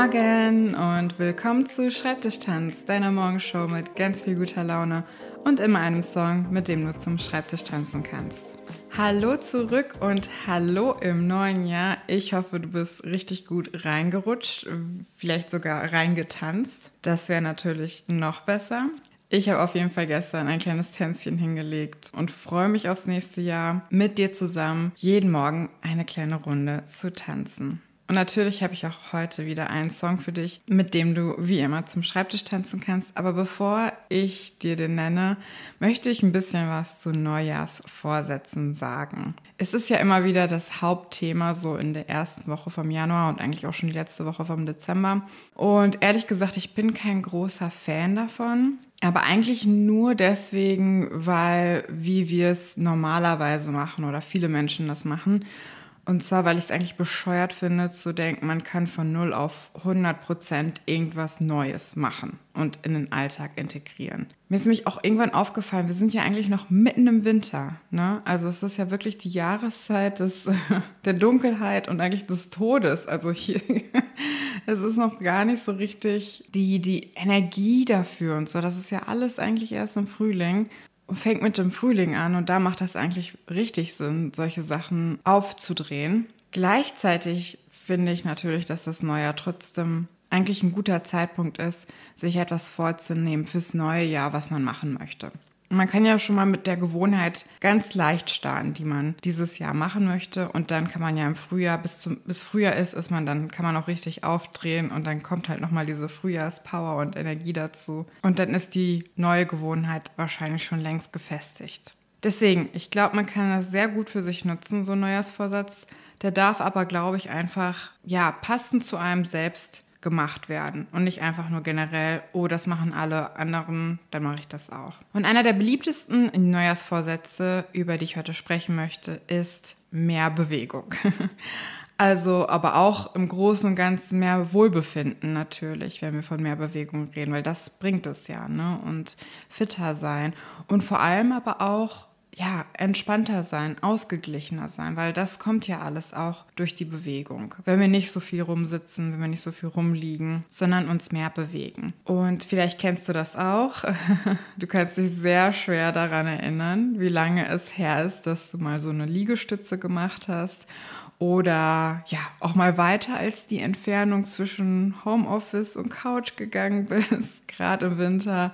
Morgen und willkommen zu Schreibtischtanz, deiner Morgenshow mit ganz viel guter Laune und immer einem Song, mit dem du zum Schreibtisch tanzen kannst. Hallo zurück und hallo im neuen Jahr. Ich hoffe, du bist richtig gut reingerutscht, vielleicht sogar reingetanzt. Das wäre natürlich noch besser. Ich habe auf jeden Fall gestern ein kleines Tänzchen hingelegt und freue mich aufs nächste Jahr mit dir zusammen jeden Morgen eine kleine Runde zu tanzen. Und natürlich habe ich auch heute wieder einen Song für dich, mit dem du wie immer zum Schreibtisch tanzen kannst. Aber bevor ich dir den nenne, möchte ich ein bisschen was zu Neujahrsvorsätzen sagen. Es ist ja immer wieder das Hauptthema so in der ersten Woche vom Januar und eigentlich auch schon die letzte Woche vom Dezember. Und ehrlich gesagt, ich bin kein großer Fan davon. Aber eigentlich nur deswegen, weil wie wir es normalerweise machen oder viele Menschen das machen. Und zwar, weil ich es eigentlich bescheuert finde, zu denken, man kann von 0 auf 100 Prozent irgendwas Neues machen und in den Alltag integrieren. Mir ist nämlich auch irgendwann aufgefallen, wir sind ja eigentlich noch mitten im Winter. Ne? Also es ist ja wirklich die Jahreszeit des, der Dunkelheit und eigentlich des Todes. Also hier, es ist noch gar nicht so richtig die, die Energie dafür und so. Das ist ja alles eigentlich erst im Frühling fängt mit dem Frühling an und da macht das eigentlich richtig Sinn, solche Sachen aufzudrehen. Gleichzeitig finde ich natürlich, dass das Neujahr trotzdem eigentlich ein guter Zeitpunkt ist, sich etwas vorzunehmen fürs neue Jahr, was man machen möchte. Man kann ja schon mal mit der Gewohnheit ganz leicht starten, die man dieses Jahr machen möchte. Und dann kann man ja im Frühjahr, bis, zum, bis Frühjahr ist, ist man, dann kann man auch richtig aufdrehen und dann kommt halt nochmal diese Frühjahrspower und Energie dazu. Und dann ist die neue Gewohnheit wahrscheinlich schon längst gefestigt. Deswegen, ich glaube, man kann das sehr gut für sich nutzen, so ein Neujahrsvorsatz. Der darf aber, glaube ich, einfach, ja, passend zu einem selbst gemacht werden und nicht einfach nur generell, oh, das machen alle anderen, dann mache ich das auch. Und einer der beliebtesten Neujahrsvorsätze, über die ich heute sprechen möchte, ist mehr Bewegung. Also, aber auch im Großen und Ganzen mehr Wohlbefinden natürlich, wenn wir von mehr Bewegung reden, weil das bringt es ja, ne? Und fitter sein. Und vor allem aber auch ja, entspannter sein, ausgeglichener sein, weil das kommt ja alles auch durch die Bewegung. Wenn wir nicht so viel rumsitzen, wenn wir nicht so viel rumliegen, sondern uns mehr bewegen. Und vielleicht kennst du das auch. Du kannst dich sehr schwer daran erinnern, wie lange es her ist, dass du mal so eine Liegestütze gemacht hast oder ja, auch mal weiter als die Entfernung zwischen Homeoffice und Couch gegangen bist, gerade im Winter.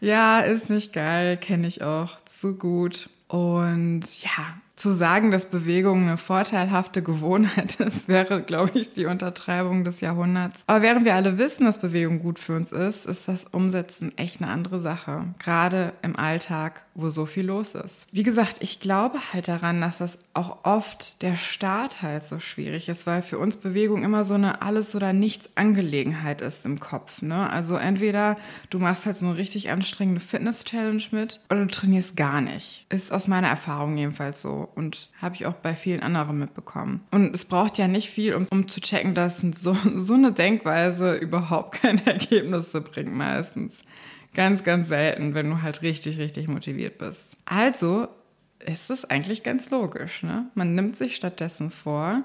Ja, ist nicht geil, kenne ich auch zu gut. Und ja, zu sagen, dass Bewegung eine vorteilhafte Gewohnheit ist, wäre, glaube ich, die Untertreibung des Jahrhunderts. Aber während wir alle wissen, dass Bewegung gut für uns ist, ist das Umsetzen echt eine andere Sache. Gerade im Alltag, wo so viel los ist. Wie gesagt, ich glaube halt daran, dass das auch oft der Start halt so schwierig ist, weil für uns Bewegung immer so eine Alles- oder Nichts-Angelegenheit ist im Kopf. Ne? Also entweder du machst halt so eine richtig anstrengende Fitness-Challenge mit oder du trainierst gar nicht. Ist aus meiner Erfahrung jedenfalls so und habe ich auch bei vielen anderen mitbekommen. Und es braucht ja nicht viel, um, um zu checken, dass so, so eine Denkweise überhaupt keine Ergebnisse bringt meistens. Ganz, ganz selten, wenn du halt richtig, richtig motiviert bist. Also ist es eigentlich ganz logisch. Ne? Man nimmt sich stattdessen vor,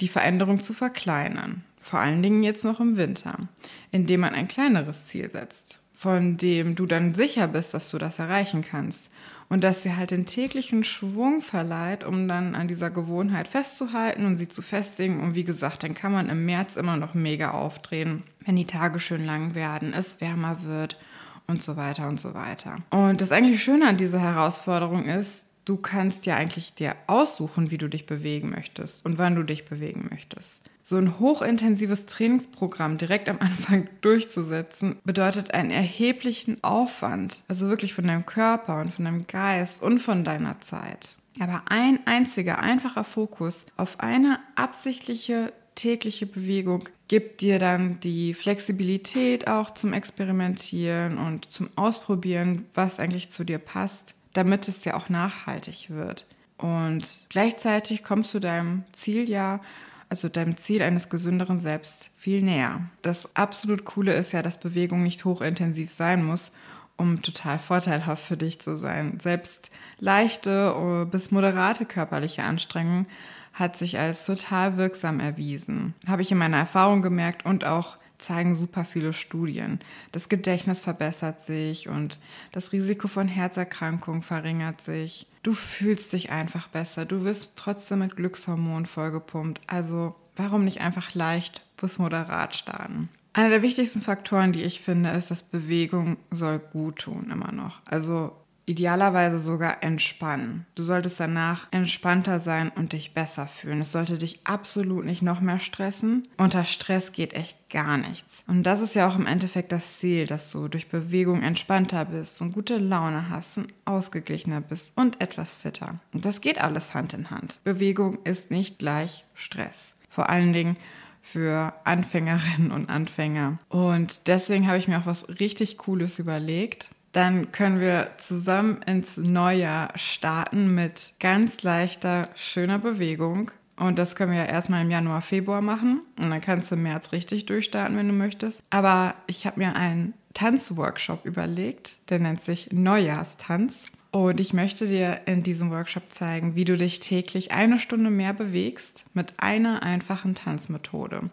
die Veränderung zu verkleinern. Vor allen Dingen jetzt noch im Winter, indem man ein kleineres Ziel setzt, von dem du dann sicher bist, dass du das erreichen kannst und dass sie halt den täglichen Schwung verleiht, um dann an dieser Gewohnheit festzuhalten und sie zu festigen. Und wie gesagt, dann kann man im März immer noch mega aufdrehen, wenn die Tage schön lang werden, es wärmer wird und so weiter und so weiter. Und das eigentlich Schöne an dieser Herausforderung ist, du kannst ja eigentlich dir aussuchen, wie du dich bewegen möchtest und wann du dich bewegen möchtest. So ein hochintensives Trainingsprogramm direkt am Anfang durchzusetzen, bedeutet einen erheblichen Aufwand, also wirklich von deinem Körper und von deinem Geist und von deiner Zeit. Aber ein einziger, einfacher Fokus auf eine absichtliche tägliche Bewegung gibt dir dann die Flexibilität auch zum Experimentieren und zum Ausprobieren, was eigentlich zu dir passt damit es ja auch nachhaltig wird. Und gleichzeitig kommst du deinem Ziel ja, also deinem Ziel eines gesünderen Selbst viel näher. Das absolut Coole ist ja, dass Bewegung nicht hochintensiv sein muss, um total vorteilhaft für dich zu sein. Selbst leichte bis moderate körperliche Anstrengungen hat sich als total wirksam erwiesen. Habe ich in meiner Erfahrung gemerkt und auch zeigen super viele Studien. Das Gedächtnis verbessert sich und das Risiko von Herzerkrankungen verringert sich. Du fühlst dich einfach besser. Du wirst trotzdem mit Glückshormonen vollgepumpt. Also warum nicht einfach leicht bis moderat starten? Einer der wichtigsten Faktoren, die ich finde, ist, dass Bewegung soll gut tun immer noch. Also idealerweise sogar entspannen. Du solltest danach entspannter sein und dich besser fühlen. Es sollte dich absolut nicht noch mehr stressen. Unter Stress geht echt gar nichts. Und das ist ja auch im Endeffekt das Ziel, dass du durch Bewegung entspannter bist und gute Laune hast und ausgeglichener bist und etwas fitter. Und das geht alles Hand in Hand. Bewegung ist nicht gleich Stress. Vor allen Dingen für Anfängerinnen und Anfänger. Und deswegen habe ich mir auch was richtig Cooles überlegt dann können wir zusammen ins Neujahr starten mit ganz leichter, schöner Bewegung. Und das können wir ja erstmal im Januar, Februar machen. Und dann kannst du im März richtig durchstarten, wenn du möchtest. Aber ich habe mir einen Tanzworkshop überlegt, der nennt sich Neujahrstanz. Und ich möchte dir in diesem Workshop zeigen, wie du dich täglich eine Stunde mehr bewegst mit einer einfachen Tanzmethode.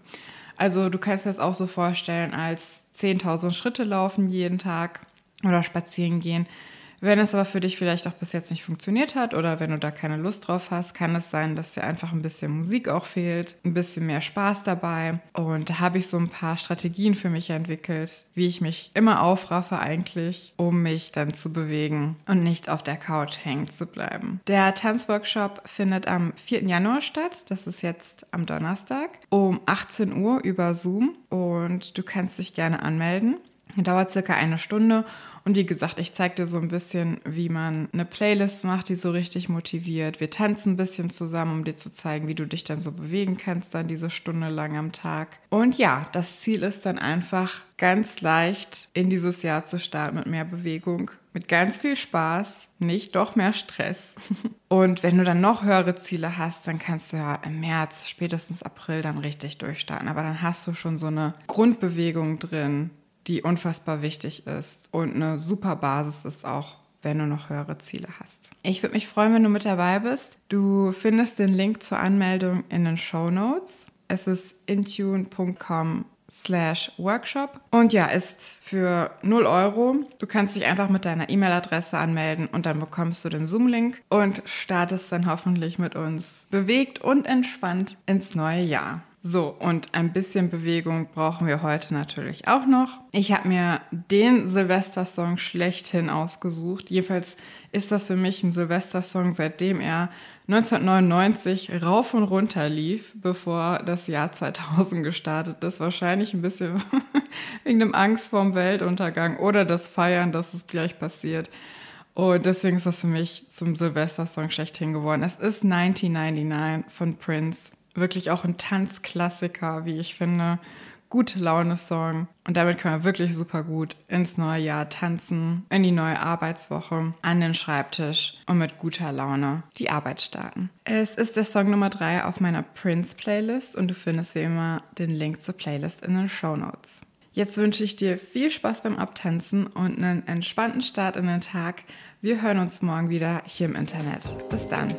Also du kannst dir das auch so vorstellen als 10.000 Schritte laufen jeden Tag oder spazieren gehen. Wenn es aber für dich vielleicht auch bis jetzt nicht funktioniert hat oder wenn du da keine Lust drauf hast, kann es sein, dass dir einfach ein bisschen Musik auch fehlt, ein bisschen mehr Spaß dabei. Und da habe ich so ein paar Strategien für mich entwickelt, wie ich mich immer aufraffe eigentlich, um mich dann zu bewegen und nicht auf der Couch hängen zu bleiben. Der Tanzworkshop findet am 4. Januar statt, das ist jetzt am Donnerstag, um 18 Uhr über Zoom und du kannst dich gerne anmelden. Dauert circa eine Stunde und wie gesagt, ich zeige dir so ein bisschen, wie man eine Playlist macht, die so richtig motiviert. Wir tanzen ein bisschen zusammen, um dir zu zeigen, wie du dich dann so bewegen kannst, dann diese Stunde lang am Tag. Und ja, das Ziel ist dann einfach ganz leicht in dieses Jahr zu starten mit mehr Bewegung, mit ganz viel Spaß, nicht doch mehr Stress. Und wenn du dann noch höhere Ziele hast, dann kannst du ja im März, spätestens April dann richtig durchstarten. Aber dann hast du schon so eine Grundbewegung drin, die unfassbar wichtig ist und eine super Basis ist auch wenn du noch höhere Ziele hast. Ich würde mich freuen, wenn du mit dabei bist. Du findest den Link zur Anmeldung in den Show Notes. Es ist intune.com slash workshop und ja, ist für 0 Euro. Du kannst dich einfach mit deiner E-Mail-Adresse anmelden und dann bekommst du den Zoom-Link und startest dann hoffentlich mit uns bewegt und entspannt ins neue Jahr. So, und ein bisschen Bewegung brauchen wir heute natürlich auch noch. Ich habe mir den Silvestersong schlechthin ausgesucht. Jedenfalls ist das für mich ein Silvestersong, seitdem er 1999 rauf und runter lief, bevor das Jahr 2000 gestartet ist. Wahrscheinlich ein bisschen wegen dem Angst vorm Weltuntergang oder das Feiern, dass es gleich passiert. Und deswegen ist das für mich zum Silvestersong schlechthin geworden. Es ist 1999 von Prince wirklich auch ein Tanzklassiker, wie ich finde. Gute Laune-Song. Und damit kann man wirklich super gut ins neue Jahr tanzen, in die neue Arbeitswoche, an den Schreibtisch und mit guter Laune die Arbeit starten. Es ist der Song Nummer 3 auf meiner Prince-Playlist und du findest wie immer den Link zur Playlist in den Show Notes. Jetzt wünsche ich dir viel Spaß beim Abtanzen und einen entspannten Start in den Tag. Wir hören uns morgen wieder hier im Internet. Bis dann.